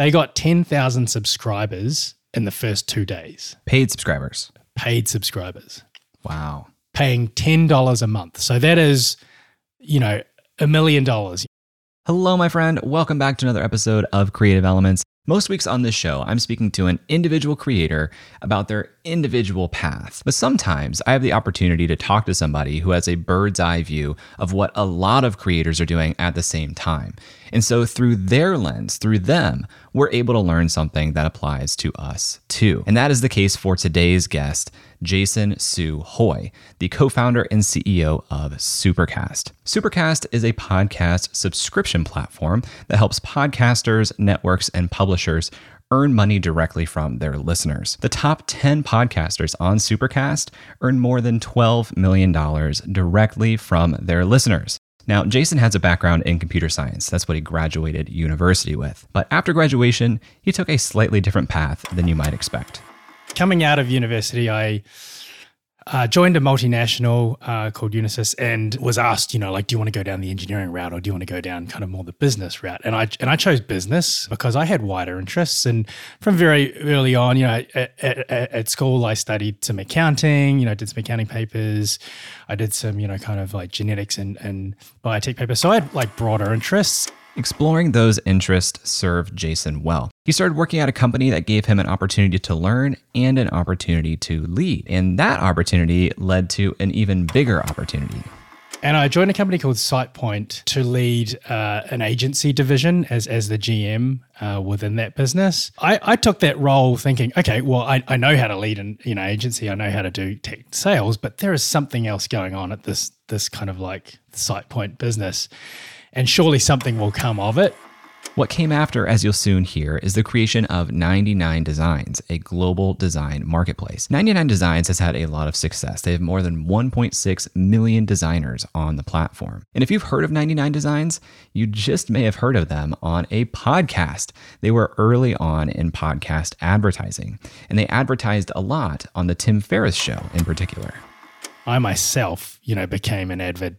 They got 10,000 subscribers in the first two days, Paid subscribers. paid subscribers, Wow. paying $10 a month. So that is, you know, a million dollars. Hello, my friend. Welcome back to another episode of Creative Elements. Most weeks on this show, I'm speaking to an individual creator about their individual path. But sometimes I have the opportunity to talk to somebody who has a bird's eye view of what a lot of creators are doing at the same time. And so, through their lens, through them, we're able to learn something that applies to us too. And that is the case for today's guest, Jason Su Hoy, the co founder and CEO of Supercast. Supercast is a podcast subscription platform that helps podcasters, networks, and publishers earn money directly from their listeners. The top 10 podcasters on Supercast earn more than $12 million directly from their listeners. Now, Jason has a background in computer science. That's what he graduated university with. But after graduation, he took a slightly different path than you might expect. Coming out of university, I uh, joined a multinational uh, called Unisys and was asked, you know, like, do you want to go down the engineering route or do you want to go down kind of more the business route? And I and I chose business because I had wider interests. And from very early on, you know, at, at, at school, I studied some accounting. You know, did some accounting papers. I did some, you know, kind of like genetics and and biotech papers. So I had like broader interests. Exploring those interests served Jason well. He started working at a company that gave him an opportunity to learn and an opportunity to lead. And that opportunity led to an even bigger opportunity. And I joined a company called SitePoint to lead uh, an agency division as, as the GM uh, within that business. I, I took that role thinking, okay, well, I, I know how to lead an you know, agency, I know how to do tech sales, but there is something else going on at this this kind of like SitePoint business, and surely something will come of it. What came after, as you'll soon hear, is the creation of 99 Designs, a global design marketplace. 99 Designs has had a lot of success. They have more than 1.6 million designers on the platform. And if you've heard of 99 Designs, you just may have heard of them on a podcast. They were early on in podcast advertising, and they advertised a lot on the Tim Ferriss show in particular. I myself, you know, became an avid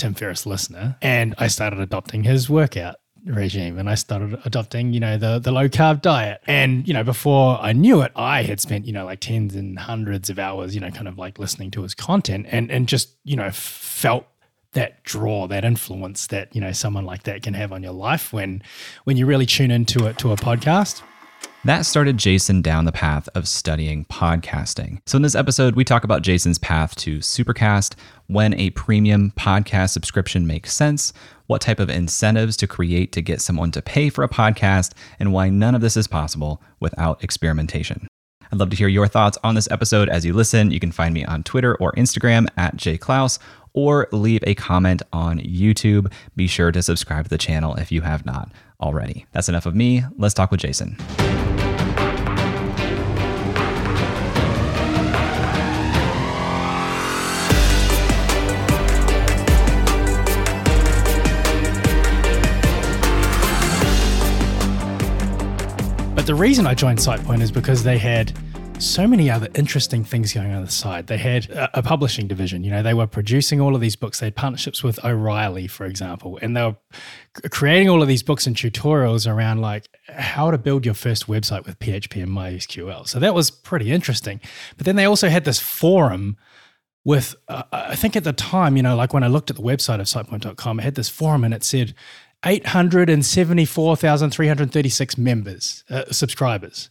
Tim Ferriss listener, and I started adopting his workout regime and I started adopting, you know, the the low carb diet. And, you know, before I knew it, I had spent, you know, like tens and hundreds of hours, you know, kind of like listening to his content and and just, you know, felt that draw, that influence that, you know, someone like that can have on your life when when you really tune into it to a podcast. That started Jason down the path of studying podcasting. So, in this episode, we talk about Jason's path to Supercast, when a premium podcast subscription makes sense, what type of incentives to create to get someone to pay for a podcast, and why none of this is possible without experimentation. I'd love to hear your thoughts on this episode as you listen. You can find me on Twitter or Instagram at jclouse or leave a comment on YouTube. Be sure to subscribe to the channel if you have not already. That's enough of me. Let's talk with Jason. The reason I joined SitePoint is because they had so many other interesting things going on the side. They had a, a, publishing division. You know, they were producing all of these books. They had partnerships with O'Reilly, for example, and they were creating all of these books and tutorials around like how to build your first website with PHP and MySQL. So that was pretty interesting. But then they also had this forum with, uh, I think at the time, you know, like when I looked at the website of sitepoint.com, it had this forum and it said, 874,336 members, uh, subscribers.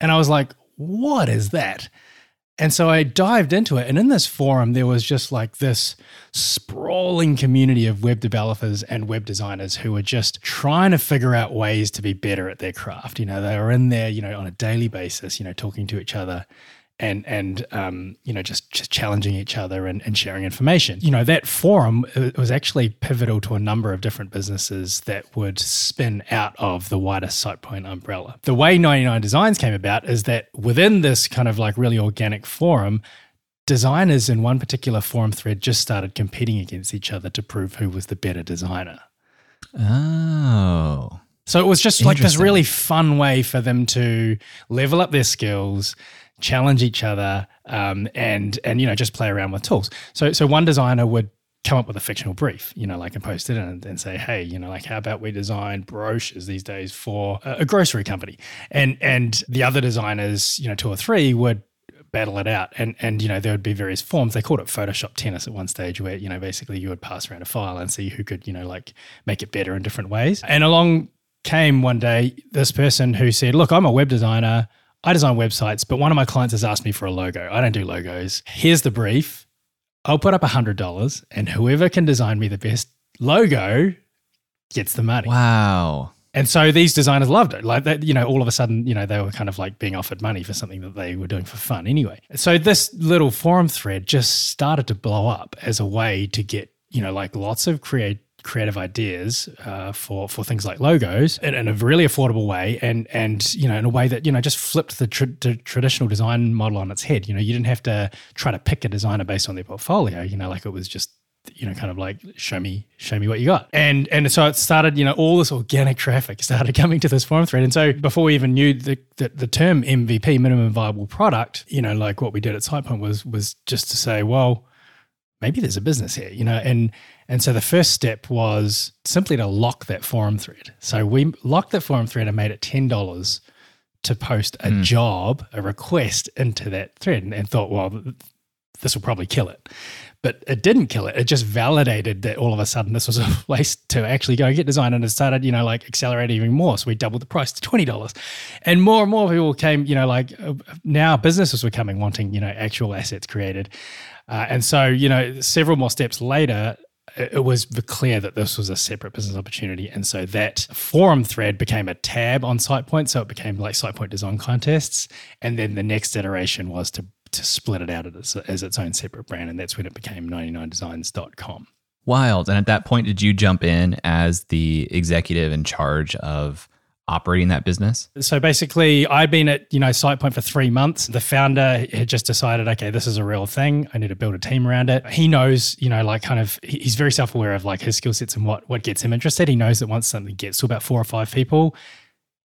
And I was like, what is that? And so I dived into it. And in this forum, there was just like this sprawling community of web developers and web designers who were just trying to figure out ways to be better at their craft. You know, they were in there, you know, on a daily basis, you know, talking to each other and and um, you know just just challenging each other and, and sharing information. You know that forum was actually pivotal to a number of different businesses that would spin out of the wider SitePoint umbrella. The way 99 Designs came about is that within this kind of like really organic forum, designers in one particular forum thread just started competing against each other to prove who was the better designer. Oh. So it was just like this really fun way for them to level up their skills, challenge each other, um, and and you know just play around with tools. So so one designer would come up with a fictional brief, you know, like and post it and, and say, hey, you know, like how about we design brochures these days for a, a grocery company, and and the other designers, you know, two or three would battle it out. And and you know there would be various forms. They called it photoshop tennis at one stage where you know basically you would pass around a file and see who could you know like make it better in different ways. And along came one day this person who said look i'm a web designer I design websites, but one of my clients has asked me for a logo. I don't do logos. Here's the brief. I'll put up $100 and whoever can design me the best logo gets the money. Wow. And so these designers loved it. Like that, you know, all of a sudden, you know, they were kind of like being offered money for something that they were doing for fun anyway. So this little forum thread just started to blow up as a way to get, you know, like lots of create creative ideas uh, for for things like logos in, in, a really affordable way and and you know in a way that you know just flipped the, tr- the, traditional design model on its head. You know you didn't have to try to pick a designer based on their portfolio. You know like it was just you know kind of like show me show me what you got. And and so it started you know all this organic traffic started coming to this forum thread. And so before we even knew the, the, the term mvp minimum viable product you know like what we did at SitePoint was was just to say well maybe there's a business here, you know, and and so the first step was simply to lock that forum thread. So we locked that forum thread and made it ten dollars to post a mm. job, a request into that thread, and, and thought, well, this will probably kill it. But it didn't kill it. It just validated that all of a sudden this was a place to actually go and get design, and it started, you know, like accelerating even more. So we doubled the price to twenty dollars, and more and more people came, you know, like uh, now businesses were coming wanting, you know, actual assets created. Uh, and so, you know, several more steps later, it was clear that this was a separate business opportunity. And so that forum thread became a tab on SitePoint. So it became like SitePoint design contests. And then the next iteration was to, to split it out as, as its own separate brand. And that's when it became 99designs.com. Wild. And at that point, did you jump in as the executive in charge of operating that business? So basically, I'd been at you know SitePoint for three months. The founder had just decided, okay, this is a real thing. I need to build a team around it. He knows, you know, like kind of, he's very self aware of like his skill sets and what what gets him interested. He knows that once something gets to about four or five people,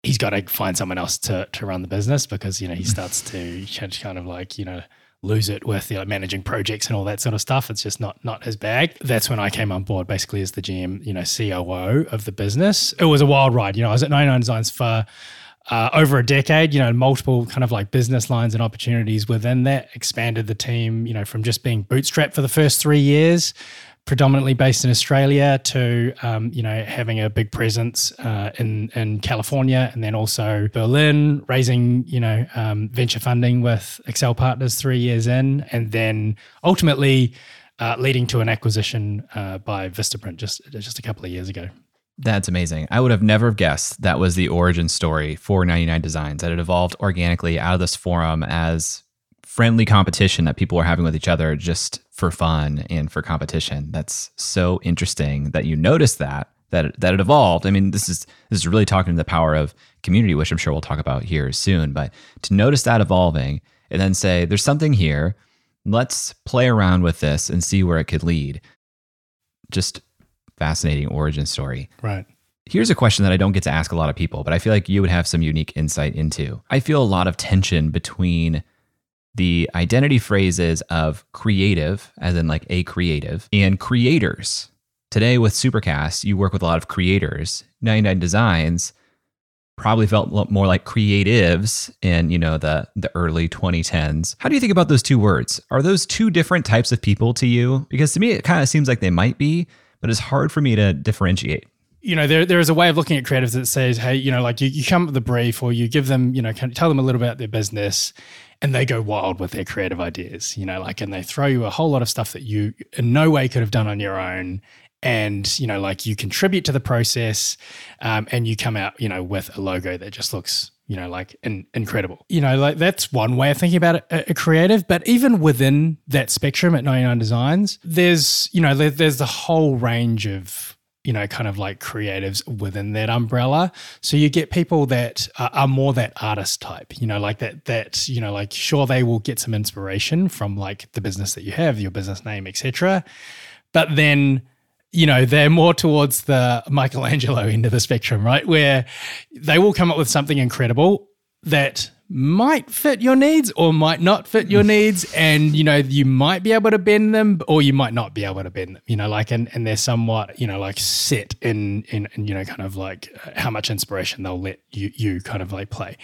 he's got to find someone else to to run the business because you know he starts to change kind of like you know lose it with you know, managing projects and all that sort of stuff. It's just not not his bag. That's when I came on board, basically as the GM, you know, COO of the business. It was a wild ride. You know, I was at 99 Designs for uh, over a decade, you know, multiple kind of like business lines and opportunities within that. Expanded the team, you know, from just being bootstrapped for the first three years predominantly based in Australia to um, you know having a big presence uh, in in California and then also Berlin, raising you know um, venture funding with Accel Partners three years in, and then ultimately uh, leading to an acquisition uh, by Vistaprint just just a couple of years ago. That's amazing. I would have never guessed that was the origin story for 99 Designs, that it evolved organically out of this forum as friendly competition that people were having with each other just for fun and for competition. That's so interesting that you noticed that that it, that it evolved. I mean, this is this is really talking to the power of community, which I'm sure we'll talk about here soon. But to notice that evolving and then say, "There's something here. Let's play around with this and see where it could lead." Just fascinating origin story. Right. Here's a question that I don't get to ask a lot of people, but I feel like you would have some unique insight into. I feel a lot of tension between the identity phrases of creative, as in like a creative, and creators. Today with Supercast, you work with a lot of creators. 99 Designs probably felt more like creatives in, you know, the the early 2010s. How do you think about those two words? Are those two different types of people to you? Because to me it kind of seems like they might be, but it's hard for me to differentiate. You know, there there is a way of looking at creatives that says, hey, you know, like you, you come up with a brief or you give them, you know, tell them a little about their business and they go wild with their creative ideas, you know, like and they throw you a whole lot of stuff that you in no way could have done on your own. And, you know, like you contribute to the process um, and you come out, you know, with a logo that just looks you know, like in, incredible. You know, like that's one way of thinking about a, a, creative. But even within that spectrum at 99 Designs, there's, you know, there, there's the whole range of you know, kind of like creatives within that umbrella. So you get people that are, are, more that artist type, you know, like that, that, you know, like sure, they will get some inspiration from like the business that you have, your business name, etc. But then, you know, they're more towards the Michelangelo end of the spectrum, right? Where they will come up with something incredible that might fit your needs or might not fit your mm. needs and you know you might be able to bend them or you might not be able to bend them you know like and, and they're somewhat you know like set in, in in you know kind of like uh, how much inspiration they'll let you you kind of like play.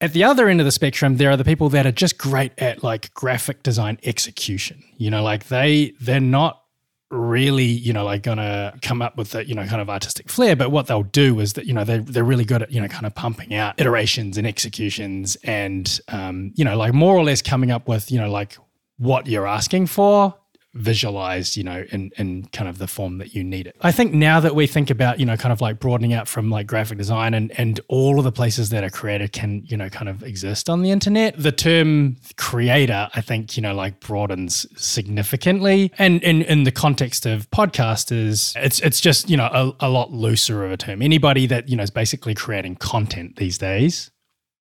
At the other end of the spectrum there are the people that are just great at like graphic design execution you know like they they're not really, you know, like gonna come up with the, you know, kind of artistic flair. But what they'll do is that, you know, they're, they're really good at, you know, kind of pumping out iterations and executions and, um, you know, like more or less coming up with, you know, like what you're asking for visualized, you know, in, in kind of the form that you need it. I think now that we think about, you know, kind of like broadening out from like graphic design and, and all of the places that a creator can, you know, kind of exist on the internet, the term creator, I think, you know, like broadens significantly. And in, in the context of podcasters, it's it's just, you know, a, a lot looser of a term. Anybody that, you know, is basically creating content these days,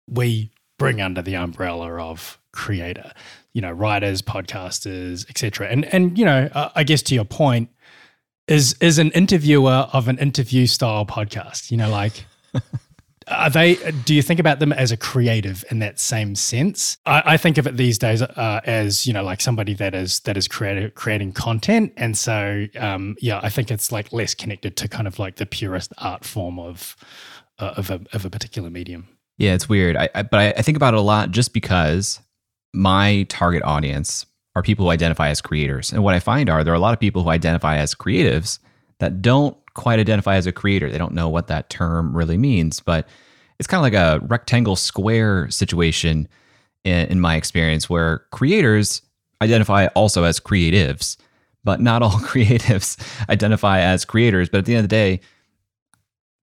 we bring under the umbrella of creator you know writers, podcasters, etc. And and you know, uh, I guess to your point, is is an interviewer of an interview style podcast. You know, like. Are they? Do you think about them as a creative in that same sense? I, I think of it these days uh, as you know, like somebody that is that is creative, creating content, and so um, yeah, I think it's like less connected to kind of like the purest art form of uh, of a of a particular medium. Yeah, it's weird. I, I but I, I think about it a lot just because my target audience are people who identify as creators. And what I find are there are a lot of people who identify as creatives that don't quite identify as a creator. They don't know what that term really means, but it's kind of like a rectangle square situation in, in my experience where creators identify also as creatives, but not all creatives identify as creators. But at the end of the day,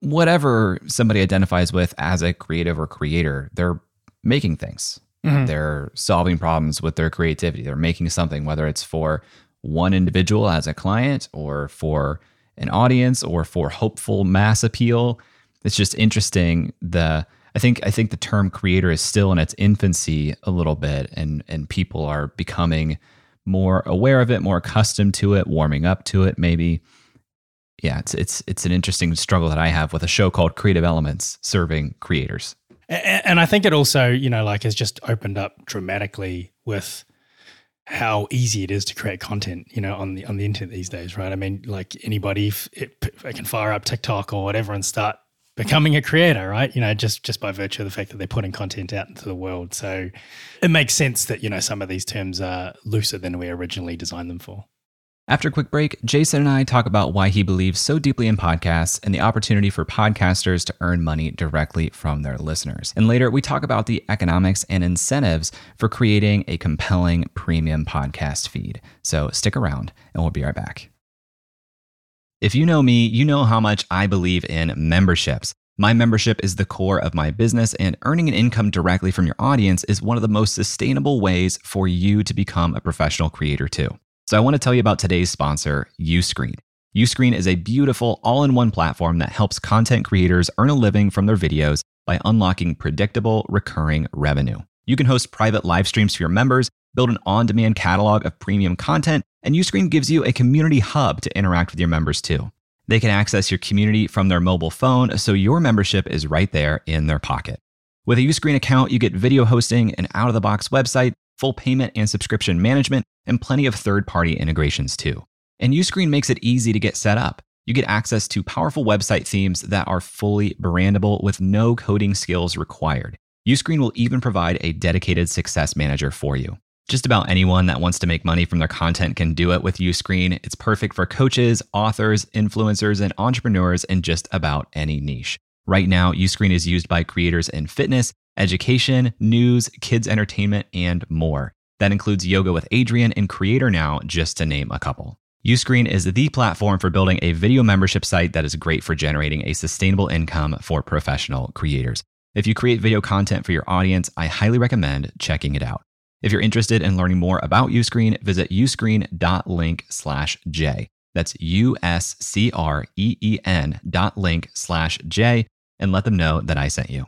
whatever somebody identifies with as a creative or creator, they're making things. Mm-hmm. They're solving problems with their creativity. They're making something, whether it's for one individual as a client or for an audience or for hopeful mass appeal. It's just interesting. The I think I think the term creator is still in its infancy a little bit, and and people are becoming more aware of it, more accustomed to it, warming up to it. Maybe, yeah, it's it's it's an interesting struggle that I have with a show called Creative Elements, serving creators. And I think it also, you know, like has just opened up dramatically with how easy it is to create content, you know, on the on the internet these days, right? I mean, like anybody it, it can fire up TikTok or whatever and start becoming a creator, right? You know, just just by virtue of the fact that they're putting content out into the world. So it makes sense that, you know, some of these terms are looser than we originally designed them for. After a quick break, Jason and I talk about why he believes so deeply in podcasts and the opportunity for podcasters to earn money directly from their listeners. And later, we talk about the economics and incentives for creating a compelling premium podcast feed. So stick around and we'll be right back. If you know me, you know how much I believe in memberships. My membership is the core of my business, and earning an income directly from your audience is one of the most sustainable ways for you to become a professional creator, too. So I want to tell you about today's sponsor, Uscreen. Uscreen is a beautiful all in one platform that helps content creators earn a living from their videos by unlocking predictable, recurring revenue. You can host private live streams for your members, build an on demand catalog of premium content, and Uscreen gives you a community hub to interact with your members too. They can access your community from their mobile phone, so your membership is right there in their pocket. With a Uscreen account, you get video hosting, an out of the box website, full payment and subscription management, and plenty of third party integrations too. And Uscreen makes it easy to get set up. You get access to powerful website themes that are fully brandable with no coding skills required. Uscreen will even provide a dedicated success manager for you. Just about anyone that wants to make money from their content can do it with Uscreen. It's perfect for coaches, authors, influencers, and entrepreneurs in just about any niche. Right now, Uscreen is used by creators in fitness, education, news, kids entertainment, and more. That includes Yoga with Adriene and Creator Now, just to name a couple. Uscreen is the platform for building a video membership site that is great for generating a sustainable income for professional creators. If you create video content for your audience, I highly recommend checking it out. If you're interested in learning more about Uscreen, visit uscreen.link slash J. That's U-S-C-R-E-E-N dot link slash J and let them know that I sent you.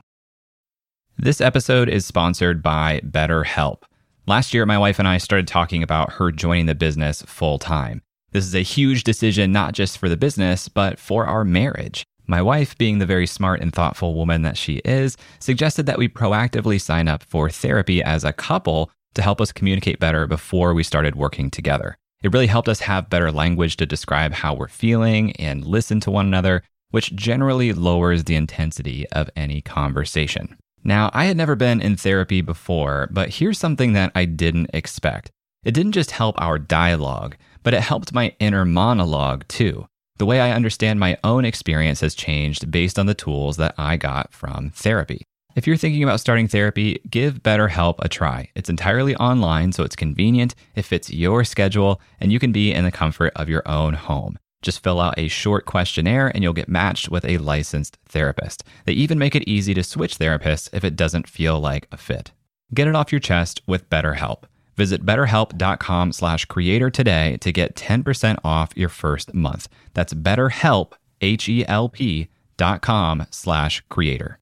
This episode is sponsored by BetterHelp. Last year, my wife and I started talking about her joining the business full time. This is a huge decision, not just for the business, but for our marriage. My wife, being the very smart and thoughtful woman that she is, suggested that we proactively sign up for therapy as a couple to help us communicate better before we started working together. It really helped us have better language to describe how we're feeling and listen to one another, which generally lowers the intensity of any conversation. Now, I had never been in therapy before, but here's something that I didn't expect. It didn't just help our dialogue, but it helped my inner monologue too. The way I understand my own experience has changed based on the tools that I got from therapy. If you're thinking about starting therapy, give BetterHelp a try. It's entirely online, so it's convenient, it fits your schedule, and you can be in the comfort of your own home. Just fill out a short questionnaire and you'll get matched with a licensed therapist. They even make it easy to switch therapists if it doesn't feel like a fit. Get it off your chest with BetterHelp. Visit betterhelp.com slash creator today to get 10% off your first month. That's betterhelp, H-E-L-P dot com slash creator.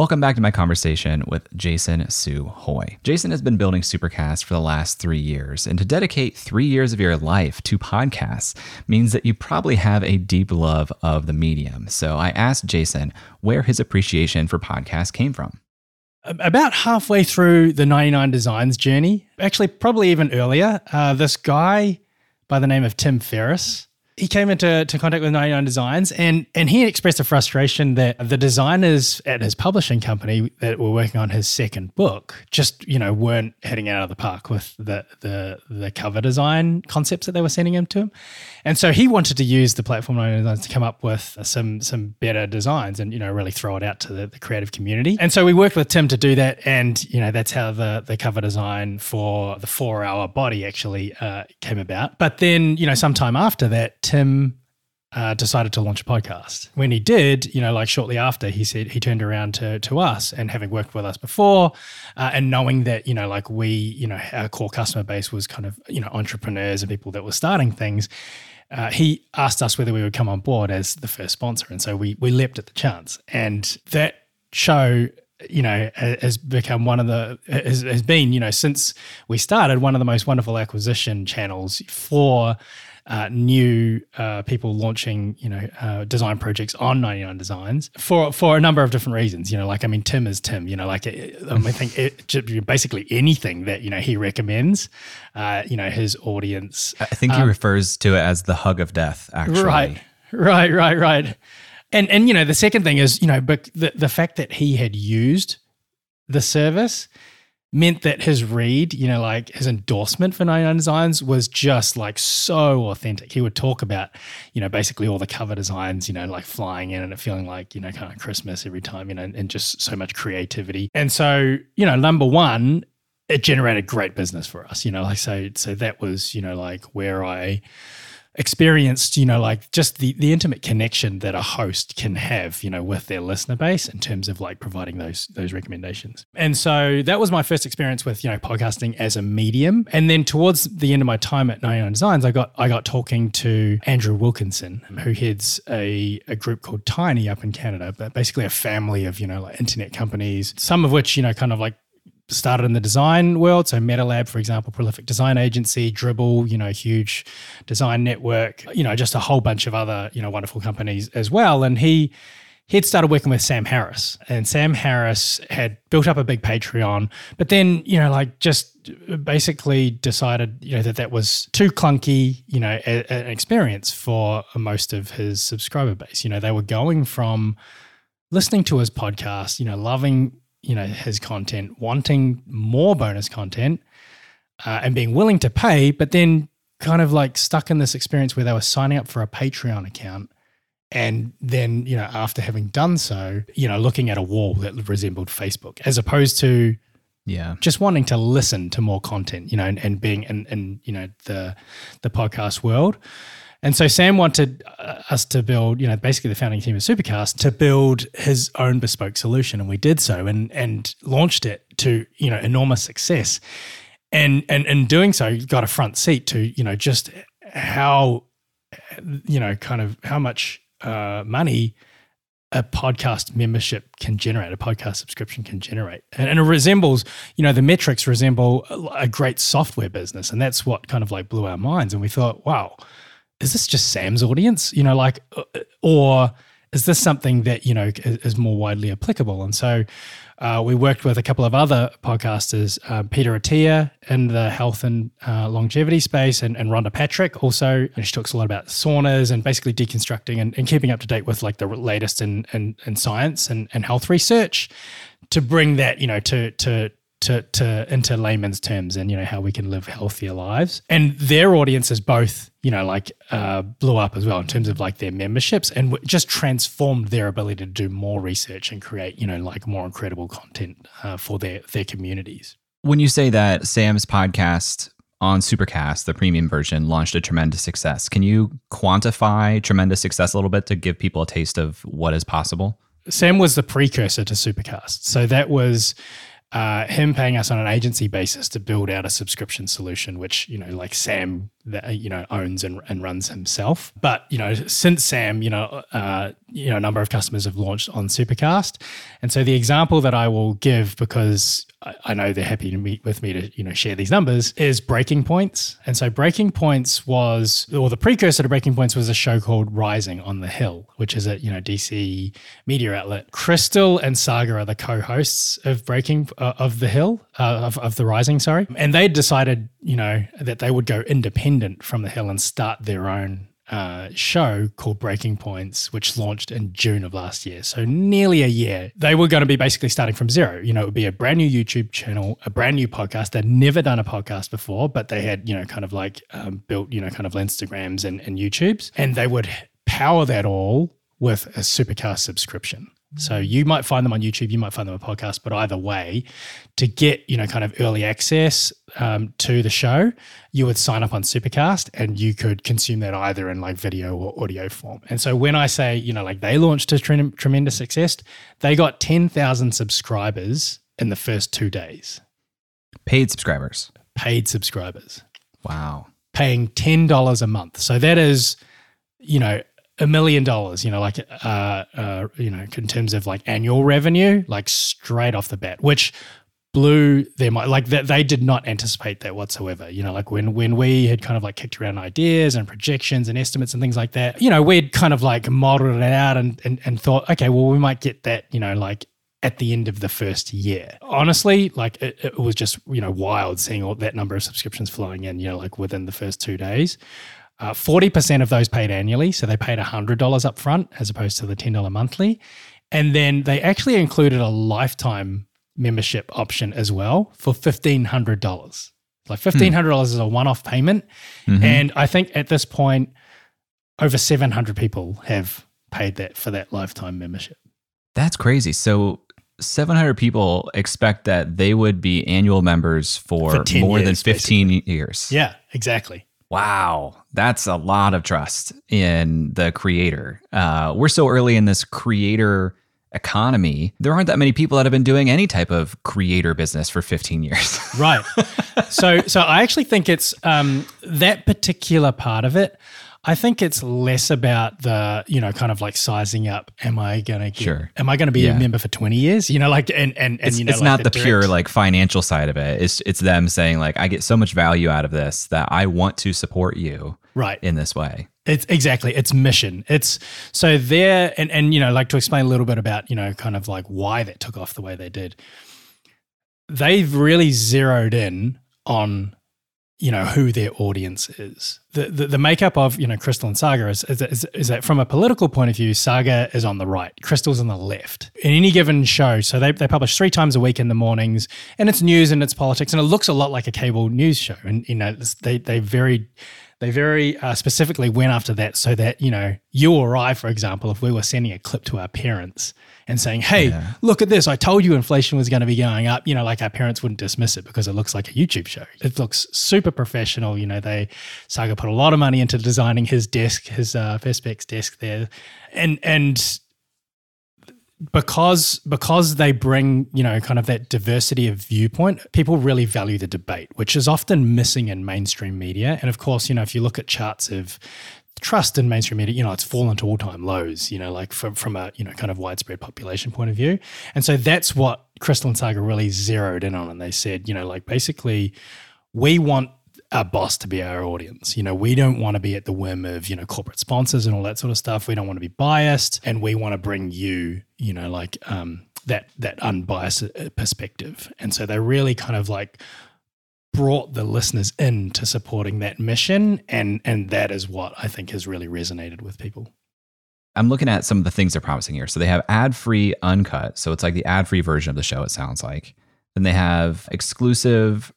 Welcome back to my conversation with Jason Su Hoy. Jason has been building Supercast for the last three years, and to dedicate three years of your life to podcasts means that you probably have a deep love of the medium. So I asked Jason where his appreciation for podcasts came from. About halfway through the 99 Designs journey, actually, probably even earlier, uh, this guy by the name of Tim Ferriss he came into to contact with 99 Designs and and he expressed a frustration that the designers at his publishing company that were working on his second book just, you know, weren't heading out of the park with the the the cover design concepts that they were sending him to him. And so he wanted to use the platform 99 Designs to come up with some some better designs and, you know, really throw it out to the, the creative community. And so we worked with Tim to do that and, you know, that's how the the cover design for the 4-hour body actually uh, came about. But then, you know, sometime after that Tim uh, decided to launch a podcast. When he did, you know, like shortly after, he said he turned around to to us and having worked with us before, uh, and knowing that you know, like we, you know, our core customer base was kind of you know entrepreneurs and people that were starting things. Uh, he asked us whether we would come on board as the first sponsor, and so we we leapt at the chance, and that show you know has become one of the has, has been you know since we started one of the most wonderful acquisition channels for uh, new uh, people launching, you know, uh, design projects on 99 Designs for for a number of different reasons. You know, like I mean, Tim is Tim. You know, like I, I think it, basically anything that you know he recommends, uh, you know, his audience. I think he um, refers to it as the hug of death. Actually, right, right, right, right. And and you know, the second thing is, you know, but the the fact that he had used the service meant that his read, you know, like his endorsement for 99 Designs was just like so authentic. He would talk about, you know, basically all the cover designs, you know, like flying in and it feeling like, you know, kind of Christmas every time, you know, and just so much creativity. And so, you know, number one, it generated great business for us, you know, like so so that was, you know, like where I experienced, you know, like just the the intimate connection that a host can have, you know, with their listener base in terms of like providing those those recommendations. And so that was my first experience with, you know, podcasting as a medium. And then towards the end of my time at 99 Designs, I got I got talking to Andrew Wilkinson, who heads a, a group called Tiny up in Canada, but basically a family of, you know, like internet companies, some of which, you know, kind of like started in the design world. So MetaLab, for example, prolific design agency, Dribbble, you know, huge design network, you know, just a whole bunch of other, you know, wonderful companies as well. And he he had started working with Sam Harris, and Sam Harris had built up a big Patreon, but then you know, like just basically decided you know that that was too clunky, you know, a, an experience for most of his subscriber base. You know, they were going from listening to his podcast, you know, loving you know, his content, wanting more bonus content, uh, and being willing to pay, but then kind of like stuck in this experience where they were signing up for a Patreon account. And then, you know, after having done so, you know, looking at a wall that resembled Facebook, as opposed to Yeah. just wanting to listen to more content, you know, and, and being in, in, you know, the the podcast world. And so Sam wanted uh, us to build, you know, basically the founding team of Supercast to build his own bespoke solution, and we did so, and and launched it to you know enormous success, and and in doing so, got a front seat to you know just how you know kind of how much uh, money a podcast membership can generate, a podcast subscription can generate. And, and it resembles, you know, the metrics resemble a, a great software business. And that's what kind of like blew our minds. And we thought, wow, is this just Sam's audience? You know, like, uh, or is this something that, you know, is, more widely applicable? And so uh, we worked with a couple of other podcasters, uh, Peter Attia in the health and uh, longevity space, and, and Rhonda Patrick also. And she talks a lot about saunas and basically deconstructing and, and keeping up to date with like the latest in, in, in science and, and health research to bring that, you know, to, to, to, to into layman's terms and you know how we can live healthier lives and their audiences both you know like uh, blew up as well in terms of like their memberships and w- just transformed their ability to do more research and create you know like more incredible content uh, for their their communities When you say that Sam's podcast on Supercast, the premium version, launched a tremendous success, can you quantify tremendous success a little bit to give people a taste of what is possible? Sam was the precursor to Supercast. So that was uh, him paying us on an agency basis to build out a subscription solution, which you know, like Sam, that you know owns and, and runs himself. But you know, since Sam, you know, uh, you know, a number of customers have launched on Supercast, and so the example that I will give because I, know they're happy to meet with me to you know share these numbers is Breaking Points, and so Breaking Points was, or the precursor to Breaking Points was a show called Rising on the Hill, which is a you know DC media outlet. Krystal and Saagar are the co-hosts of Breaking uh, of the Hill uh, of of the Rising, sorry, and they decided you know that they would go independent from the Hill and start their own uh, show called Breaking Points, which launched in June of last year. So nearly a year. They were going to be basically starting from zero. You know, it would be a brand new YouTube channel, a brand new podcast. They'd never done a podcast before, but they had, you know, kind of like um, built, you know, kind of Instagrams and, and YouTubes. And they would power that all with a Supercast subscription. So you might find them on YouTube, you might find them on podcast, but either way, to get you know kind of early access um, to the show, you would sign up on Supercast and you could consume that either in like video or audio form. And so when I say you know like they launched to tre- tremendous success, they got ten thousand subscribers in the first two days, Paid subscribers. paid subscribers Wow. paying ten dollars a month. So that is, you know, a million dollars. You know, like uh, uh, you know, in terms of like annual revenue, like straight off the bat, which blew their mind. Like that, they did not anticipate that whatsoever. You know, like when when we had kind of like kicked around ideas and projections and estimates and things like that. You know, we'd kind of like modeled it out and and, and thought, okay, well, we might get that. You know, like at the end of the first year. Honestly, like it, it was just, you know, wild seeing all that number of subscriptions flowing in, you know, like within the first two days. Uh, 40% of those paid annually. So they paid $100 up front as opposed to the $10 monthly. And then they actually included a lifetime membership option as well for $1,500. Like $1,500 is a one off payment. And I think at this point, over 700 people have paid that for that lifetime membership. That's crazy. So 700 people expect that they would be annual members for, For 10 more than years, 15 years. Yeah, exactly. Wow. That's a lot of trust in the creator. Uh, we're so early in this creator economy. There aren't that many people that have been doing any type of creator business for 15 years. Right. so so I actually think it's um, that particular part of it. I think it's less about the, you know, kind of like sizing up. Am I gonna get, Sure. am I gonna be Yeah. a member for 20 years? You know, like and and, and it's you know it's like not the, pure like financial side of it. It's it's them saying like I get so much value out of this that I want to support you right. in this way. It's exactly it's mission. It's so there and and you know like to explain a little bit about you know kind of like why that took off the way they did. They've really zeroed in on you know who their audience is. The, the, the makeup of you know Krystal and Saagar is, is, is, is that from a political point of view, Saagar is on the right, Krystal's on the left. In any given show, so they, they publish three times a week in the mornings, and it's news and it's politics, and it looks a lot like a cable news show. And you know they they very they very uh, specifically went after that so that you know you or I, for example, if we were sending a clip to our parents and saying, "Hey, yeah. look at this! I told you inflation was going to be going up," you know, like our parents wouldn't dismiss it because it looks like a YouTube show. It looks super professional. You know, they Saagar put a lot of money into designing his desk, his uh, Perspex desk there, and and because because they bring you know kind of that diversity of viewpoint people really value the debate which is often missing in mainstream media. And of course you know if you look at charts of trust in mainstream media you know it's fallen to all-time lows you know like from, from a you know kind of widespread population point of view. And so that's what Krystal and Saagar really zeroed in on. And they said you know like basically we want our boss to be our audience. You know, we don't want to be at the whim of, you know, corporate sponsors and all that sort of stuff. We don't want to be biased and we want to bring you, you know, like um, that that unbiased uh, perspective. And so they really kind of like brought the listeners in to supporting that mission and and that is what I think has really resonated with people. I'm looking at some of the things they're promising here. So they have ad-free uncut. So it's like the ad-free version of the show it sounds like. Then they have exclusive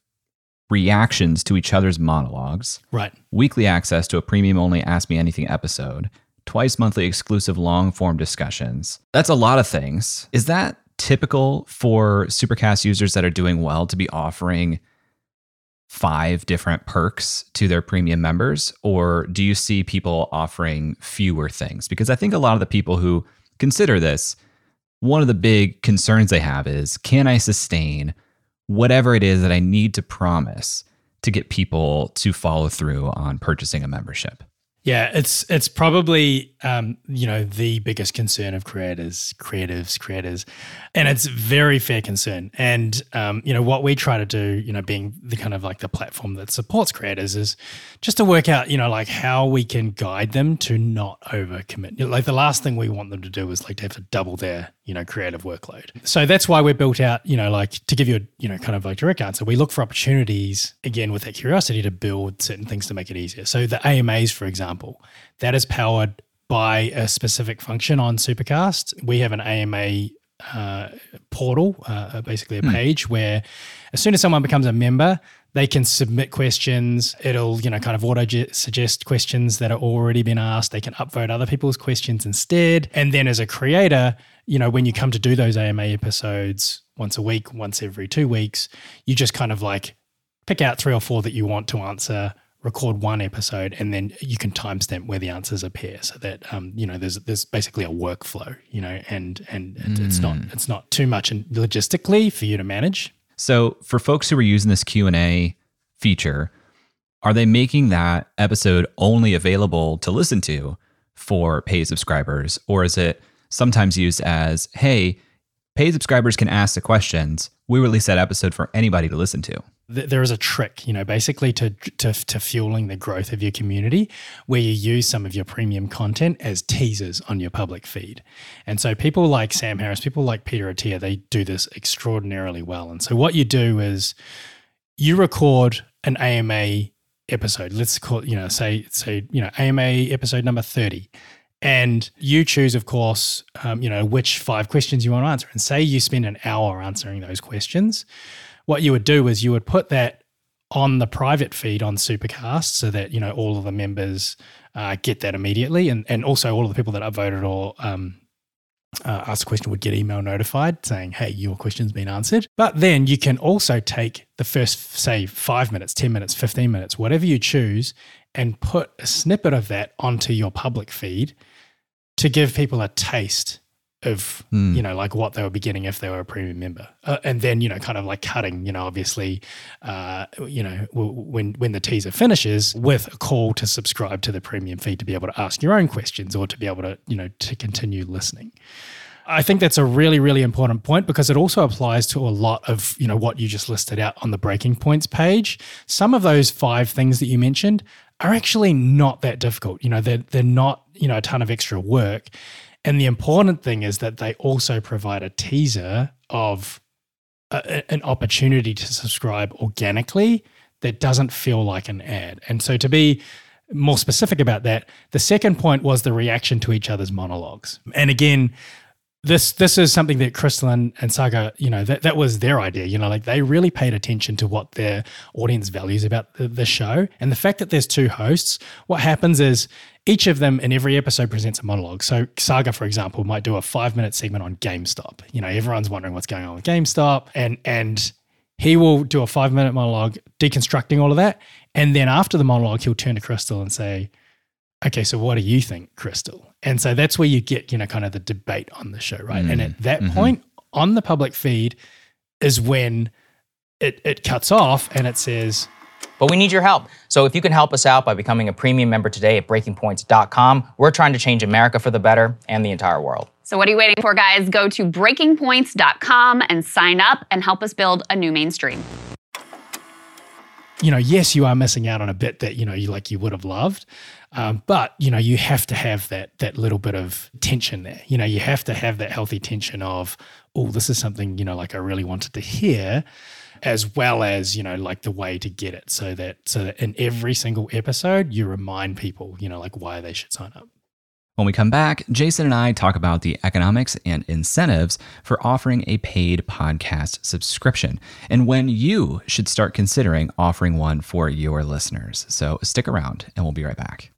reactions to each other's monologues, right? Weekly access to a premium only Ask Me Anything episode, twice monthly exclusive long form discussions. That's a lot of things. Is that typical for Supercast users that are doing well to be offering five different perks to their premium members? Or do you see people offering fewer things? Because I think a lot of the people who consider this, one of the big concerns they have is can I sustain whatever it is that I need to promise to get people to follow through on purchasing a membership. Yeah, it's it's probably um, you know the biggest concern of creators, creatives, creators, and it's very fair concern. And um, you know what we try to do, you know, being the kind of like the platform that supports creators, is just to work out, you know, like how we can guide them to not overcommit. Like the last thing we want them to do is like to have to double their you know creative workload. So that's why we're built out, you know, like to give you a you know kind of like direct answer. We look for opportunities again with that curiosity to build certain things to make it easier. So the AMAs, for example, that is powered by a specific function on Supercast. We have an AMA uh, portal, uh, basically a hmm. page where as soon as someone becomes a member, they can submit questions. It'll, you know, kind of auto suggest questions that are already been asked. They can upvote other people's questions instead. And then as a creator, you know, when you come to do those AMA episodes once a week, once every two weeks, you just kind of like pick out three or four that you want to answer record one episode and then you can timestamp where the answers appear so that um, you know there's there's basically a workflow you know and and mm. it's not mm. it's not too much logistically for you to manage so for folks who are using this q&a feature are they making that episode only available to listen to for paid subscribers or is it sometimes used as hey paid subscribers can ask the questions we release that episode for anybody to listen to there is a trick, you know, basically to, to, to fueling the growth of your community, where you use some of your premium content as teasers on your public feed. And so people like Sam Harris, people like Peter Attia, they do this extraordinarily well. And so what you do is you record an AMA episode. Let's call you know, say say you know, AMA episode number thirty. And you choose, of course, um, you know, which five questions you want to answer. And say you spend an hour answering those questions what you would do is you would put that on the private feed on Supercast so that you know all of the members uh, get that immediately, and and also all of the people that upvoted or um, uh, asked a question would get email notified saying, "Hey, your question's been answered." But then you can also take the first, say, five minutes, ten minutes, fifteen minutes, whatever you choose, and put a snippet of that onto your public feed to give people a taste of mm. you know like what they would be getting if they were a premium member uh, and then you know kind of like cutting you know obviously uh, you know w- when when the teaser finishes with a call to subscribe to the premium feed to be able to ask your own questions or to be able to you know to continue listening I think that's a really, really important point because it also applies to a lot of, you know, what you just listed out on the breaking points page. Some of those five things that you mentioned are actually not that difficult. You know, they're they're not, you know, a ton of extra work. And the important thing is that they also provide a teaser of a, an opportunity to subscribe organically that doesn't feel like an ad. And so to be more specific about that, the second point was the reaction to each other's monologues. And again, this this is something that Krystal and, Saagar, you know, that, that was their idea. You know, like they really paid attention to what their audience values about the, the show. And the fact that there's two hosts, what happens is each of them in every episode presents a monologue. So Saagar, for example, might do a five minute segment on GameStop. You know, everyone's wondering what's going on with GameStop. And and he will do a five minute monologue deconstructing all of that. And then after the monologue, he'll turn to Krystal and say, Okay, so what do you think, Krystal? And so that's where you get, you know, kind of the debate on the show, right? Mm, and at that mm-hmm. point on the public feed is when it, it cuts off and it says, but we need your help. So if you can help us out by becoming a premium member today at breakingpoints.com, we're trying to change America for the better and the entire world. So what are you waiting for, guys? Go to breakingpoints.com and sign up and help us build a new mainstream you know, yes, you are missing out on a bit that you know you like you would have loved, um, but you know you have to have that that little bit of tension there. You know, you have to have that healthy tension of, oh, this is something you know like I really wanted to hear, as well as you know like the way to get it, so that so that in every single episode you remind people you know like why they should sign up. When we come back, Jason and I talk about the economics and incentives for offering a paid podcast subscription and when you should start considering offering one for your listeners. So stick around and we'll be right back.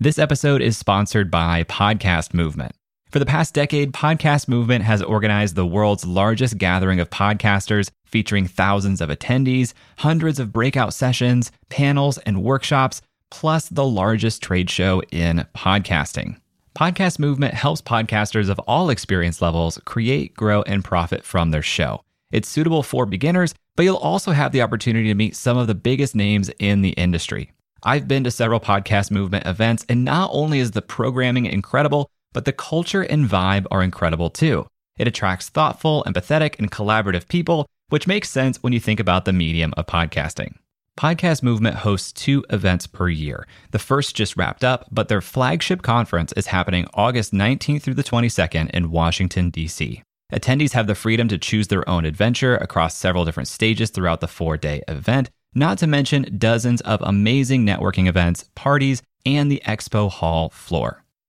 This episode is sponsored by Podcast Movement. For the past decade, Podcast Movement has organized the world's largest gathering of podcasters featuring thousands of attendees, hundreds of breakout sessions, panels, and workshops plus the largest trade show in podcasting. Podcast Movement helps podcasters of all experience levels create, grow, and profit from their show. It's suitable for beginners, but you'll also have the opportunity to meet some of the biggest names in the industry. I've been to several Podcast Movement events, and not only is the programming incredible, but the culture and vibe are incredible too. It attracts thoughtful, empathetic, and collaborative people, which makes sense when you think about the medium of podcasting. Podcast Movement hosts two events per year. The first just wrapped up, but their flagship conference is happening August 19th through the 22nd in Washington, D.C. Attendees have the freedom to choose their own adventure across several different stages throughout the four day event, not to mention dozens of amazing networking events, parties, and the expo hall floor.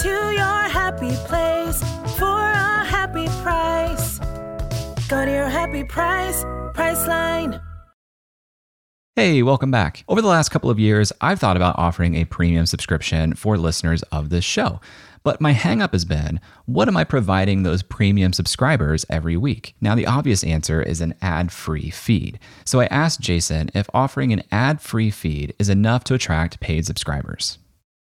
To your happy place for a happy price. Go to your happy price, Priceline. Hey, welcome back. Over the last couple of years, I've thought about offering a premium subscription for listeners of this show. But my hangup has been what am I providing those premium subscribers every week? Now, the obvious answer is an ad free feed. So I asked Jason if offering an ad free feed is enough to attract paid subscribers.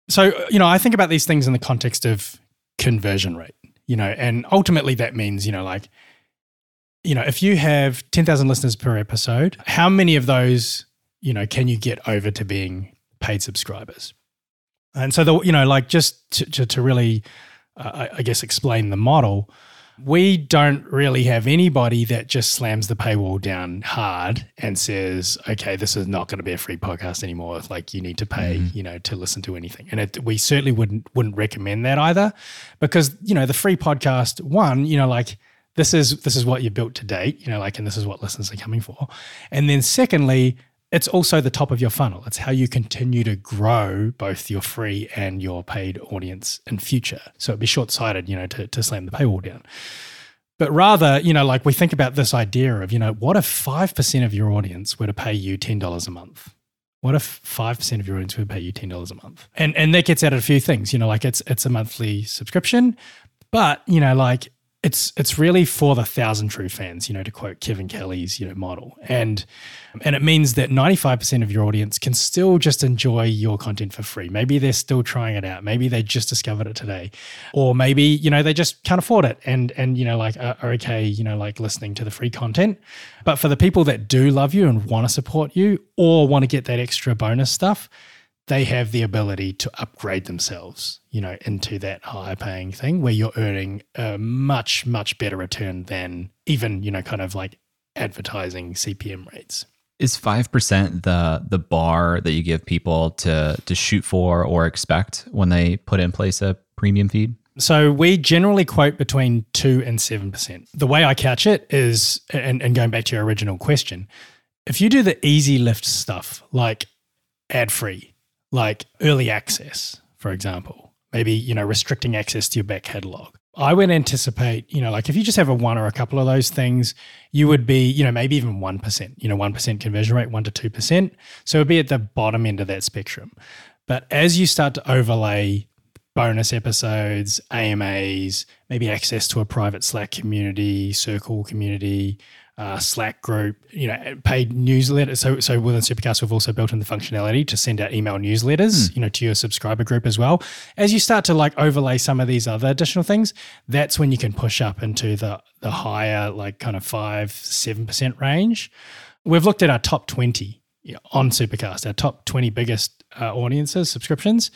So, you know, I think about these things in the context of conversion rate, you know, and ultimately that means, you know, like, you know, if you have 10,000 listeners per episode, how many of those you know, can you get over to being paid subscribers? And so, the, you know, like just to, to, to really, uh, I guess, explain the model, we don't really have anybody that just slams the paywall down hard and says, okay, this is not going to be a free podcast anymore. Like you need to pay, mm-hmm. you know, to listen to anything. And it, we certainly wouldn't, wouldn't recommend that either because, you know, the free podcast one, you know, like, this is this is what you built to date, you know, like, and this is what listeners are coming for. And then secondly, it's also the top of your funnel. It's how you continue to grow both your free and your paid audience in future. So it'd be short sighted, you know, to, to slam the paywall down. But rather, you know, like we think about this idea of, you know, what if 5% of your audience were to pay you $10 a month? What if five percent of your audience would pay you ten dollars a month? And and that gets at a few things. You know, like it's it's a monthly subscription, but you know, like it's it's really for the thousand true fans, you know, to quote Kevin Kelly's you know model, and and it means that ninety five percent of your audience can still just enjoy your content for free. Maybe they're still trying it out. Maybe they just discovered it today, or maybe you know they just can't afford it, and and you know like are okay, you know like listening to the free content. But for the people that do love you and want to support you, or want to get that extra bonus stuff, they have the ability to upgrade themselves, you know, into that higher paying thing where you're earning a much, much better return than even, you know, kind of like advertising CPM rates. Is five percent the the bar that you give people to to shoot for or expect when they put in place a premium feed? So we generally quote between two and seven percent. The way I catch it is, and, and going back to your original question, if you do the easy lift stuff like ad free, like early access, for example, maybe, you know, restricting access to your back catalog. I would anticipate, you know, like if you just have a one or a couple of those things, you would be, you know, maybe even 1%, you know, 1% conversion rate, 1% to 2%. So it'd be at the bottom end of that spectrum. But as you start to overlay bonus episodes, AMAs, maybe access to a private Slack community, Circle community, uh, Slack group, you know, paid newsletters. So, so within Supercast, we've also built in the functionality to send out email newsletters, you know, to your subscriber group as well. As you start to like overlay some of these other additional things, that's when you can push up into the the higher, like kind of five, seven percent range. We've looked at our top twenty on Supercast, our top twenty biggest uh, audiences, subscriptions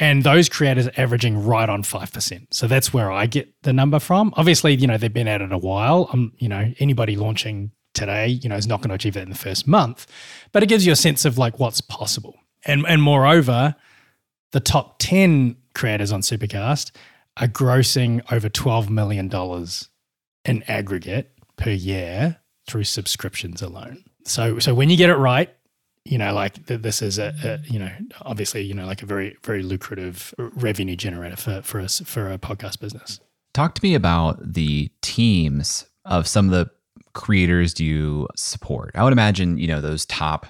and those creators are averaging right on 5%. So that's where I get the number from. Obviously, you know, they've been at it a while. Um, you know, anybody launching today, you know, is not going to achieve that in the first month, but it gives you a sense of like what's possible. And and moreover, the top 10 creators on Supercast are grossing over 12 million dollars in aggregate per year through subscriptions alone. So so when you get it right, you know, like th- this is a, a, you know, obviously, you know, like a very, very lucrative revenue generator for, for us, for a podcast business. Talk to me about the teams of some of the creators you support. I would imagine, you know, those top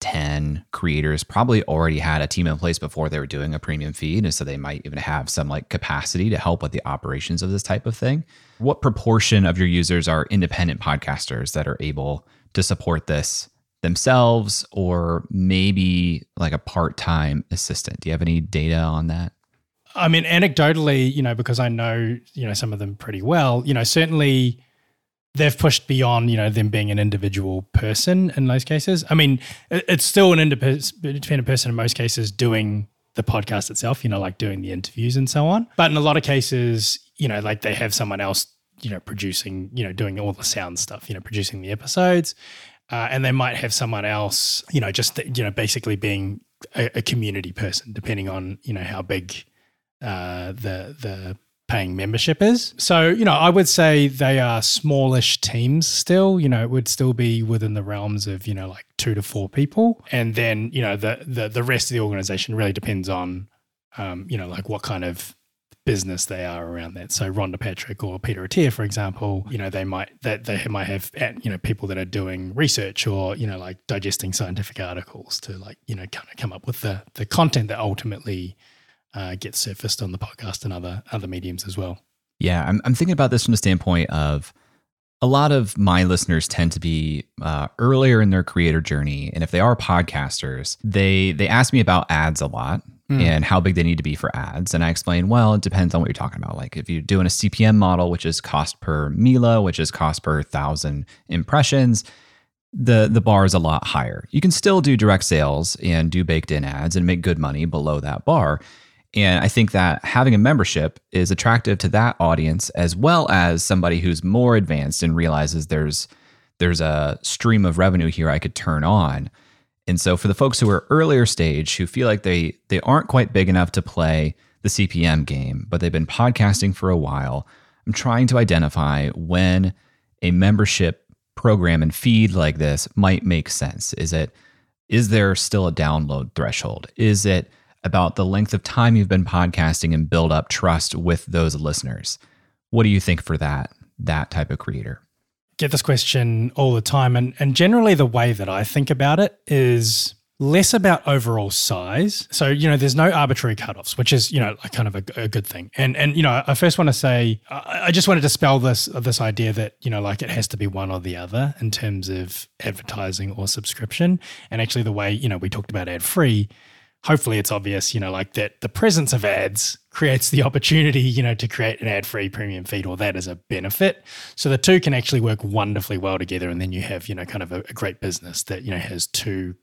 10 creators probably already had a team in place before they were doing a premium feed. And so they might even have some like capacity to help with the operations of this type of thing. What proportion of your users are independent podcasters that are able to support this themselves or maybe like a part-time assistant do you have any data on that I mean, anecdotally, you know, because I know, you know, some of them pretty well, you know, certainly they've pushed beyond, you know, them being an individual person in those cases. I mean, it's still an independent person in most cases doing the podcast itself, you know, like doing the interviews and so on. But in a lot of cases, you know, like they have someone else, you know, producing, you know, doing all the sound stuff, you know, producing the episodes. Uh, and they might have someone else, you know, just you know, basically being a, a community person, depending on you know how big uh, the the paying membership is. So you know, I would say they are smallish teams still. You know, it would still be within the realms of you know like two to four people, and then you know the the the rest of the organization really depends on um, you know like what kind of business they are around that. So Rhonda Patrick or Peter Attia, for example, you know, they might that they might have you know people that are doing research or you know like digesting scientific articles to like you know kind of come up with the the content that ultimately uh, gets surfaced on the podcast and other other mediums as well. Yeah, I'm I'm thinking about this from the standpoint of a lot of my listeners tend to be uh, earlier in their creator journey, and if they are podcasters, they they ask me about ads a lot mm. and how big they need to be for ads. And I explain, well, it depends on what you're talking about. Like if you're doing a CPM model, which is cost per mille, which is cost per thousand impressions, the the bar is a lot higher. You can still do direct sales and do baked in ads and make good money below that bar. And I think that having a membership is attractive to that audience as well as somebody who's more advanced and realizes there's there's a stream of revenue here I could turn on. And so for the folks who are earlier stage who feel like they they aren't quite big enough to play the CPM game, but they've been podcasting for a while, I'm trying to identify when a membership program and feed like this might make sense. Is it is there still a download threshold? Is it about the length of time you've been podcasting and build up trust with those listeners? What do you think for that that type of creator? Get this question all the time. And, and generally, the way that I think about it is less about overall size. So, you know, there's no arbitrary cutoffs, which is, you know, kind of a, a good thing. And, and, you know, I first want to say, I, just want to dispel this, this idea that, you know, like it has to be one or the other in terms of advertising or subscription. And actually the way, you know, we talked about ad free, hopefully it's obvious, you know, like that the presence of ads creates the opportunity, you know, to create an ad-free premium feed, or that is a benefit. So the two can actually work wonderfully well together, and then you have, you know, kind of a, a great business that you know has two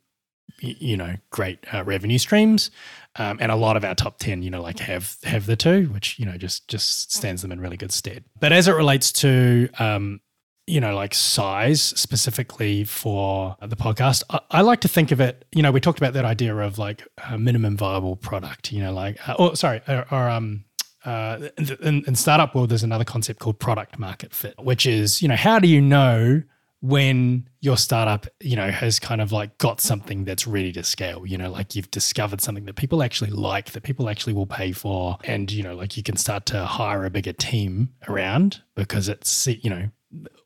you know great uh, revenue streams um, and a lot of our top 10 you know like have have the two which you know just just stands them in really good stead but as it relates to um, you know like size specifically for the podcast. I, I, like to think of it you know we talked about that idea of like a minimum viable product you know like uh, oh sorry or, or um uh, in, in startup world, there's another concept called product market fit, which is, you know, how do you know when your startup, you know, has kind of like got something that's ready to scale, you know, like you've discovered something that people actually like, that people actually will pay for, and you know, like you can start to hire a bigger team around because it's, you know,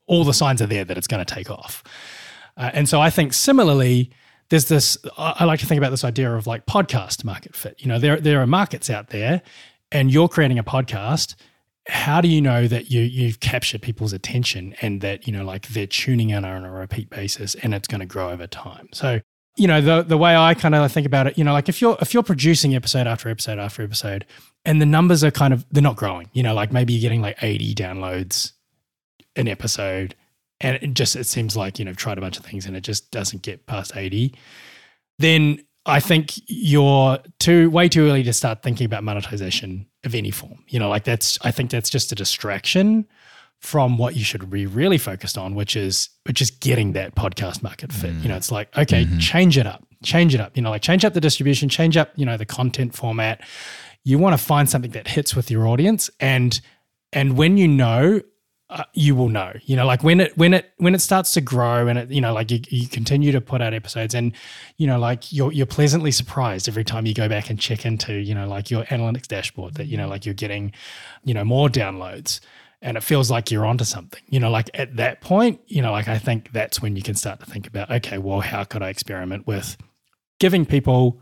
all the signs are there that it's going to take off. Uh, and so I think similarly, there's this. I like to think about this idea of like podcast market fit. You know, there there are markets out there, and you're creating a podcast how do you know that you you've captured people's attention and that you know like they're tuning in on a repeat basis and it's going to grow over time so you know the the way i kind of think about it you know like if you're if you're producing episode after episode after episode and the numbers are kind of they're not growing you know like maybe you're getting like 80 downloads an episode and it just it seems like you know tried a bunch of things and it just doesn't get past 80 then I think you're too way too early to start thinking about monetization of any form. You know, like that's I think that's just a distraction from what you should be really focused on, which is which is getting that podcast market fit. Mm. You know, it's like, okay, mm-hmm. change it up. Change it up. You know, like change up the distribution, change up, you know, the content format. You want to find something that hits with your audience and and when you know uh, you will know you know like when it when it when it starts to grow and it you know like you, you continue to put out episodes and you know like you're you're pleasantly surprised every time you go back and check into you know like your analytics dashboard that you know like you're getting you know more downloads and it feels like you're onto something you know like at that point you know like i think that's when you can start to think about okay well how could i experiment with giving people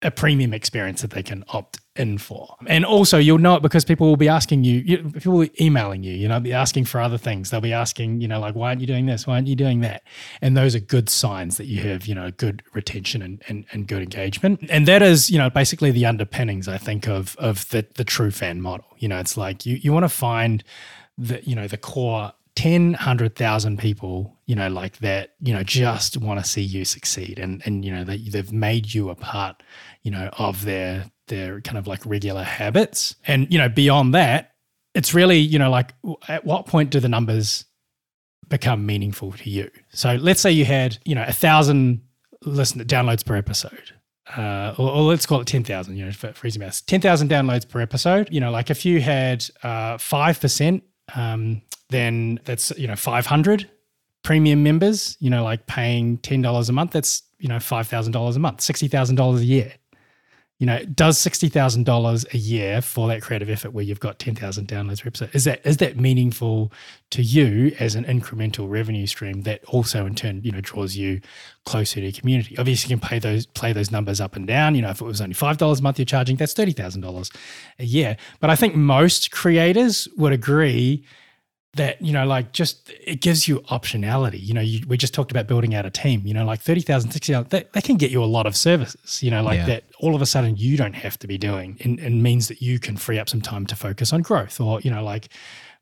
a premium experience that they can opt in for. And also, you'll know it because people will be asking you, you people will be emailing you, you know, be asking for other things. They'll be asking, you know, like, why aren't you doing this? Why aren't you doing that? And those are good signs that you have, you know, good retention and, and, and good engagement. And that is, you know, basically the underpinnings, I think, of of the the true fan model. You know, it's like you you want to find the, you know, the core 10, 100,000 people, you know, like that, you know, just want to see you succeed. And, and, you know, they, they've made you a part, you know, of their, their kind of like regular habits. And, you know, beyond that, it's really, you know, like at what point do the numbers become meaningful to you? So let's say you had, you know, a thousand listen downloads per episode. Uh, or, or, let's call it 10,000, you know, for, for easy maths, 10,000 downloads per episode. You know, like if you had uh, 5%, um, then that's, you know, 500 premium members, you know, like paying $10 a month. That's, you know, $5,000 a month, $60,000 a year you know, does sixty thousand dollars a year for that creative effort where you've got ten thousand downloads per episode is that is that meaningful to you as an incremental revenue stream that also in turn you know draws you closer to your community? Obviously, you can pay those play those numbers up and down. You know, if it was only five dollars a month you're charging, that's thirty thousand dollars a year. But I think most creators would agree that you know like just it gives you optionality you know you, we just talked about building out a team you know like 30000 60000 that, that can get you a lot of services you know like yeah. that all of a sudden you don't have to be doing and, and means that you can free up some time to focus on growth or you know like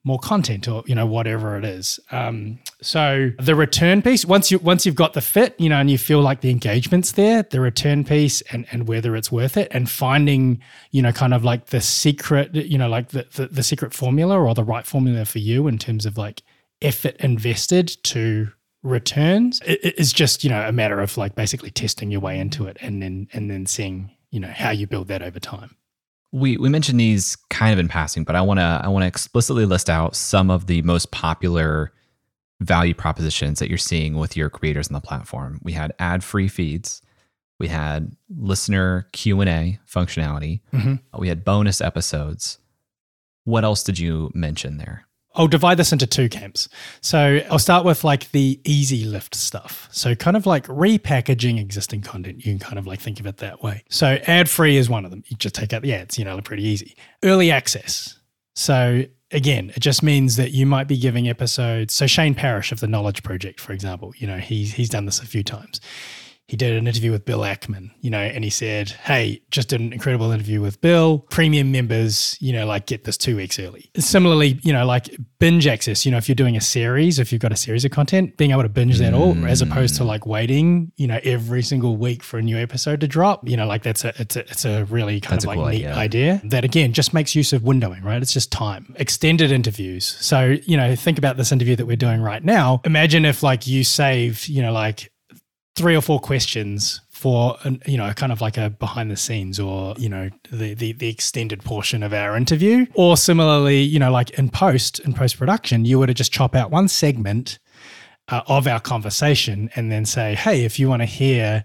more content or you know whatever it is. Um, so the return piece once you once you've got the fit you know and you feel like the engagement's there the return piece and and whether it's worth it and finding you know kind of like the secret you know like the the, the secret formula or the right formula for you in terms of like effort invested to returns it is just you know a matter of like basically testing your way into it and then and then seeing you know how you build that over time we we mentioned these kind of in passing, but I want to I want to explicitly list out some of the most popular value propositions that you're seeing with your creators on the platform. We had ad-free feeds, we had listener Q&A functionality, mm-hmm. we had bonus episodes. What else did you mention there? I'll divide this into two camps. So I'll start with like the easy lift stuff. So kind of like repackaging existing content. You can kind of like think of it that way. So ad free is one of them. You just take out the ads, you know, they're pretty easy. Early access. So again, it just means that you might be giving episodes. So Shane Parrish of the Knowledge Project, for example, you know, he's he's done this a few times he did an interview with Bill Ackman, you know, and he said, Hey, just did an incredible interview with Bill. Premium members, you know, like get this two weeks early. Similarly, you know, like binge access, you know, if you're doing a series, if you've got a series of content, being able to binge that all mm. as opposed to like waiting, you know, every single week for a new episode to drop, you know, like that's a, it's a, it's a really kind That's of like cool neat idea. idea that again just makes use of windowing, right? It's just time. Extended interviews. So, you know, think about this interview that we're doing right now. Imagine if like you saved, you know, like three or four questions for you know kind of like a behind the scenes or you know the, the the extended portion of our interview. Or similarly you know like in post in post production you were to just chop out one segment uh, of our conversation and then say hey if you want to hear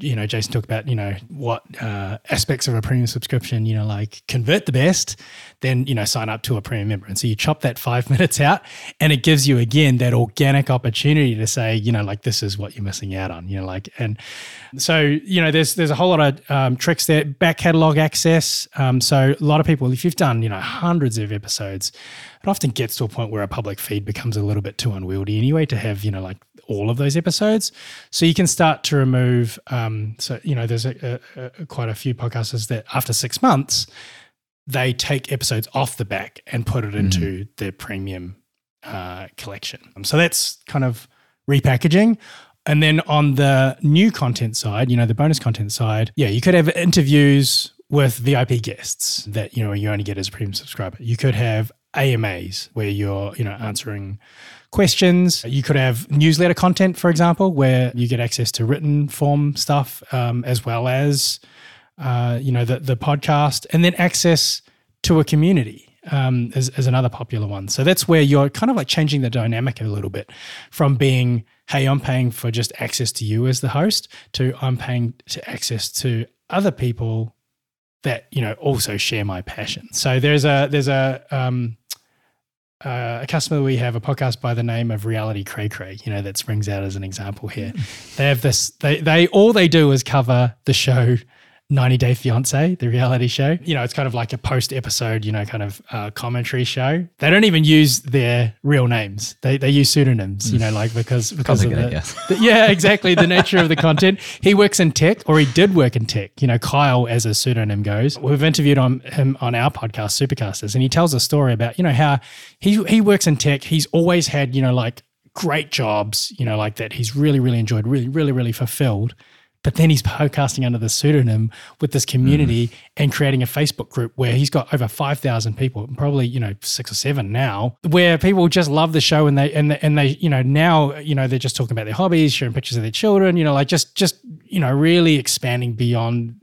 you know jason talked about you know what uh, aspects of a premium subscription you know like convert the best then you know sign up to a premium member. And so you chop that five minutes out and it gives you again that organic opportunity to say you know like this is what you're missing out on you know like and so you know there's there's a whole lot of um, tricks there. Back catalog access um, so a lot of people if you've done you know hundreds of episodes it often gets to a point where a public feed becomes a little bit too unwieldy anyway to have you know like all of those episodes so you can start to remove um, so you know there's a, a, a, quite a few podcasters that after six months they take episodes off the back and put it into their premium uh, collection. Um, so that's kind of repackaging. And then on the new content side, you know, the bonus content side, yeah, you could have interviews with VIP guests that, you know, you only get as a premium subscriber. You could have AMAs where you're, you know, answering questions. You could have newsletter content, for example, where you get access to written form stuff um, as well as uh, you know, the, the podcast, and then access to a community um, is, is another popular one. So that's where you're kind of like changing the dynamic a little bit from being, hey, I'm paying for just access to you as the host, to I'm paying to access to other people that you know also share my passion. So there's a there's a um, uh, a customer we have a podcast by the name of Reality Cray Cray, you know, that springs out as an example here. They have this, they, they, all they do is cover the show 90 Day Fiance, the reality show. You know, it's kind of like a post episode, you know, kind of uh, commentary show. They don't even use their real names. They, they use pseudonyms, you know, like because, because of the, yes. the- yeah, exactly. The nature of the content. He works in tech or he did work in tech. You know, Kyle as a pseudonym goes. We've interviewed on him on our podcast, Supercasters, and he tells a story about, you know, how he, he works in tech. He's always had, you know, like great jobs, you know, like that he's really, really enjoyed, really, really, really fulfilled. But then he's podcasting under the pseudonym with this community mm. and creating a Facebook group where he's got over five thousand people, probably you know six or seven now, where people just love the show and they and they, and they you know now you know they're just talking about their hobbies, sharing pictures of their children, you know, like just just you know really expanding beyond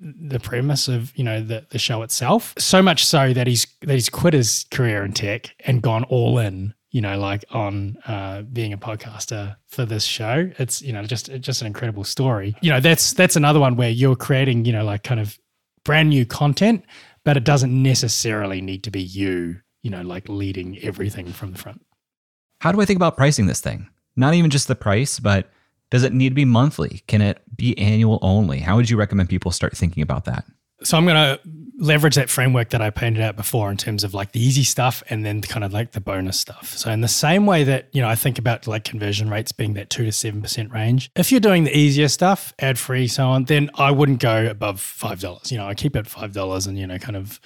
the premise of you know the the show itself. So much so that he's that he's quit his career in tech and gone all in. You know, like on uh, being a podcaster for this show. It's you know just just an incredible story. You know, that's that's another one where you're creating you know like kind of brand new content, but it doesn't necessarily need to be you. You know, like leading everything from the front. How do I think about pricing this thing? Not even just the price, but does it need to be monthly? Can it be annual only? How would you recommend people start thinking about that? So I'm going to leverage that framework that I painted out before in terms of like the easy stuff and then kind of like the bonus stuff. So in the same way that, you know, I think about like conversion rates being that 2 to 7% range. If you're doing the easier stuff, ad free so on, then I wouldn't go above $5. You know, I keep it $5 and you know kind of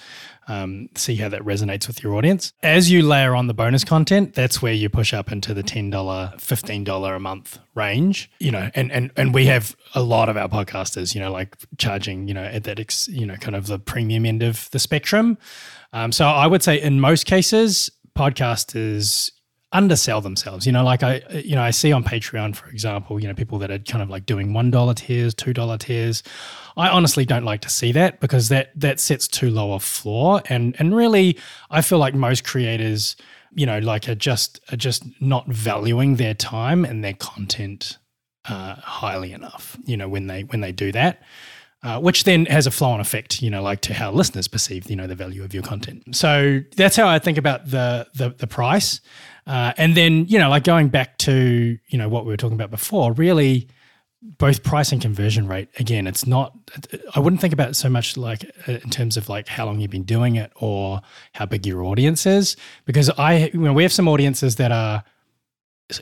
um, see how that resonates with your audience. As you layer on the bonus content, that's where you push up into the $10, $15 a month range, you know, and, and, and we have a lot of our podcasters, you know, like charging, you know, at that, ex, you know, kind of the premium end of the spectrum. Um, so I would say in most cases, podcasters undersell themselves. You know, like I, you know, I see on Patreon, for example, you know, people that are kind of like doing one dollar tiers, two dollar tiers. I honestly don't like to see that because that that sets too low a floor, and and really, I feel like most creators, you know, like are just are just not valuing their time and their content uh, highly enough. You know, when they when they do that. uh, which then has a flow on effect, you know, like to how listeners perceive, you know, the value of your content. So that's how I think about the the, the price, uh, and then you know, like going back to you know what we were talking about before, really. Both price and conversion rate. Again, it's not. I wouldn't think about it so much like uh, in terms of like how long you've been doing it or how big your audience is, because I, you know, we have some audiences that are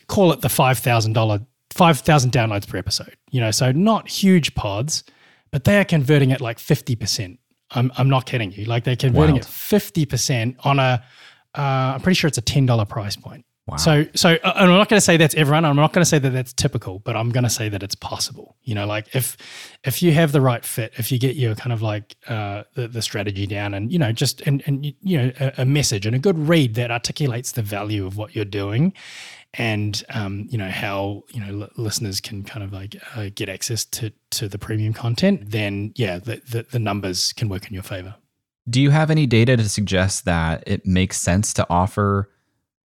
call it the five thousand dollar, five thousand downloads per episode. You know, so not huge pods, but they are converting at like 50%. I'm, I'm not kidding you. Like they're converting Wild. at 50% on a, uh, I'm pretty sure it's a $10 price point. Wow. So, so uh, and I'm not going to say that's everyone. I'm not going to say that that's typical, but I'm going to say that it's possible. You know, like if if you have the right fit, if you get your kind of like uh, the, the strategy down, and you know, just and and you know, a, a message and a good read that articulates the value of what you're doing, and um, you know how you know l- listeners can kind of like uh, get access to to the premium content, then yeah, the, the the numbers can work in your favor. Do you have any data to suggest that it makes sense to offer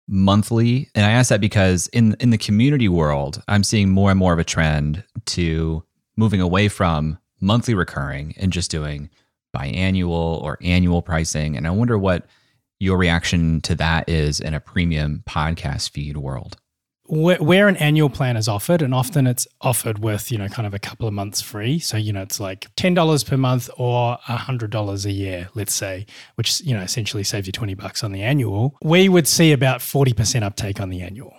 monthly? And I ask that because in in the community world, I'm seeing more and more of a trend to moving away from monthly recurring and just doing biannual or annual pricing. And I wonder what your reaction to that is in a premium podcast feed world. Where, where an annual plan is offered, and often it's offered with you know kind of a couple of months free. So you know it's like ten dollars per month or hundred dollars a year, let's say, which you know essentially saves you twenty bucks on the annual. We would see about forty percent uptake on the annual,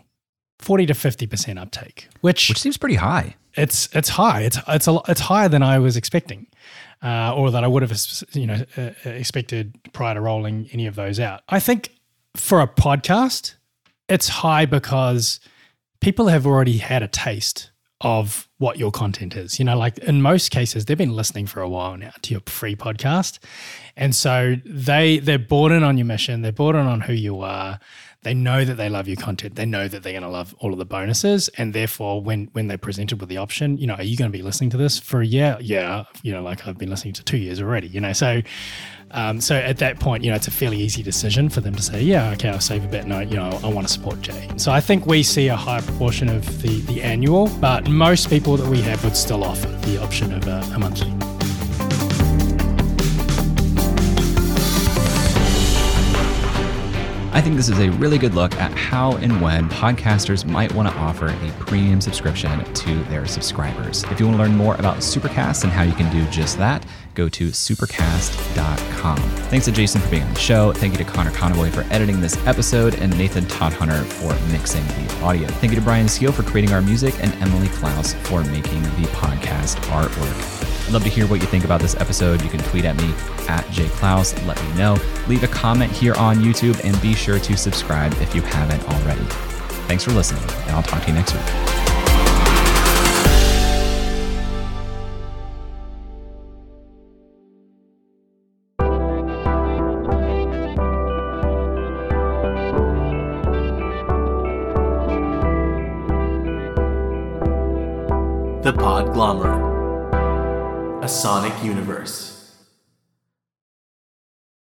forty to fifty percent uptake, which, Which seems pretty high. it's it's high. It's it's a, it's higher than I was expecting, uh, or that I would have you know uh, uh, expected prior to rolling any of those out. I think for a podcast, it's high because people have already had a taste of what your content is. You know, like in most cases, they've been listening for a while now to your free podcast, and so they they're bought in on your mission. They're bought in on who you are. They know that they love your content. They know that they're going to love all of the bonuses, and therefore, when when they're presented with the option, you know, are you going to be listening to this for a year? Yeah, you know, like I've been listening to two years already. You know, so um, so at that point, you know, it's a fairly easy decision for them to say, yeah, okay, I'll save a bit. No, you know, I want to support Jay. So I think we see a higher proportion of the the annual, but most people that we have would still offer the option of a, a monthly. I think this is a really good look at how and when podcasters might want to offer a premium subscription to their subscribers. If you want to learn more about Supercast and how you can do just that, go to supercast.com. Thanks to Jason for being on the show. Thank you to Connor Conaway for editing this episode and Nathan Todd Hunter for mixing the audio. Thank you to Brian Steele for creating our music and Emily Clouse for making the podcast artwork. Love to hear what you think about this episode. You can tweet at me at jclouse. Let me know. Leave a comment here on YouTube and be sure to subscribe if you haven't already. Thanks for listening, and I'll talk to you next week. Sonic Universe.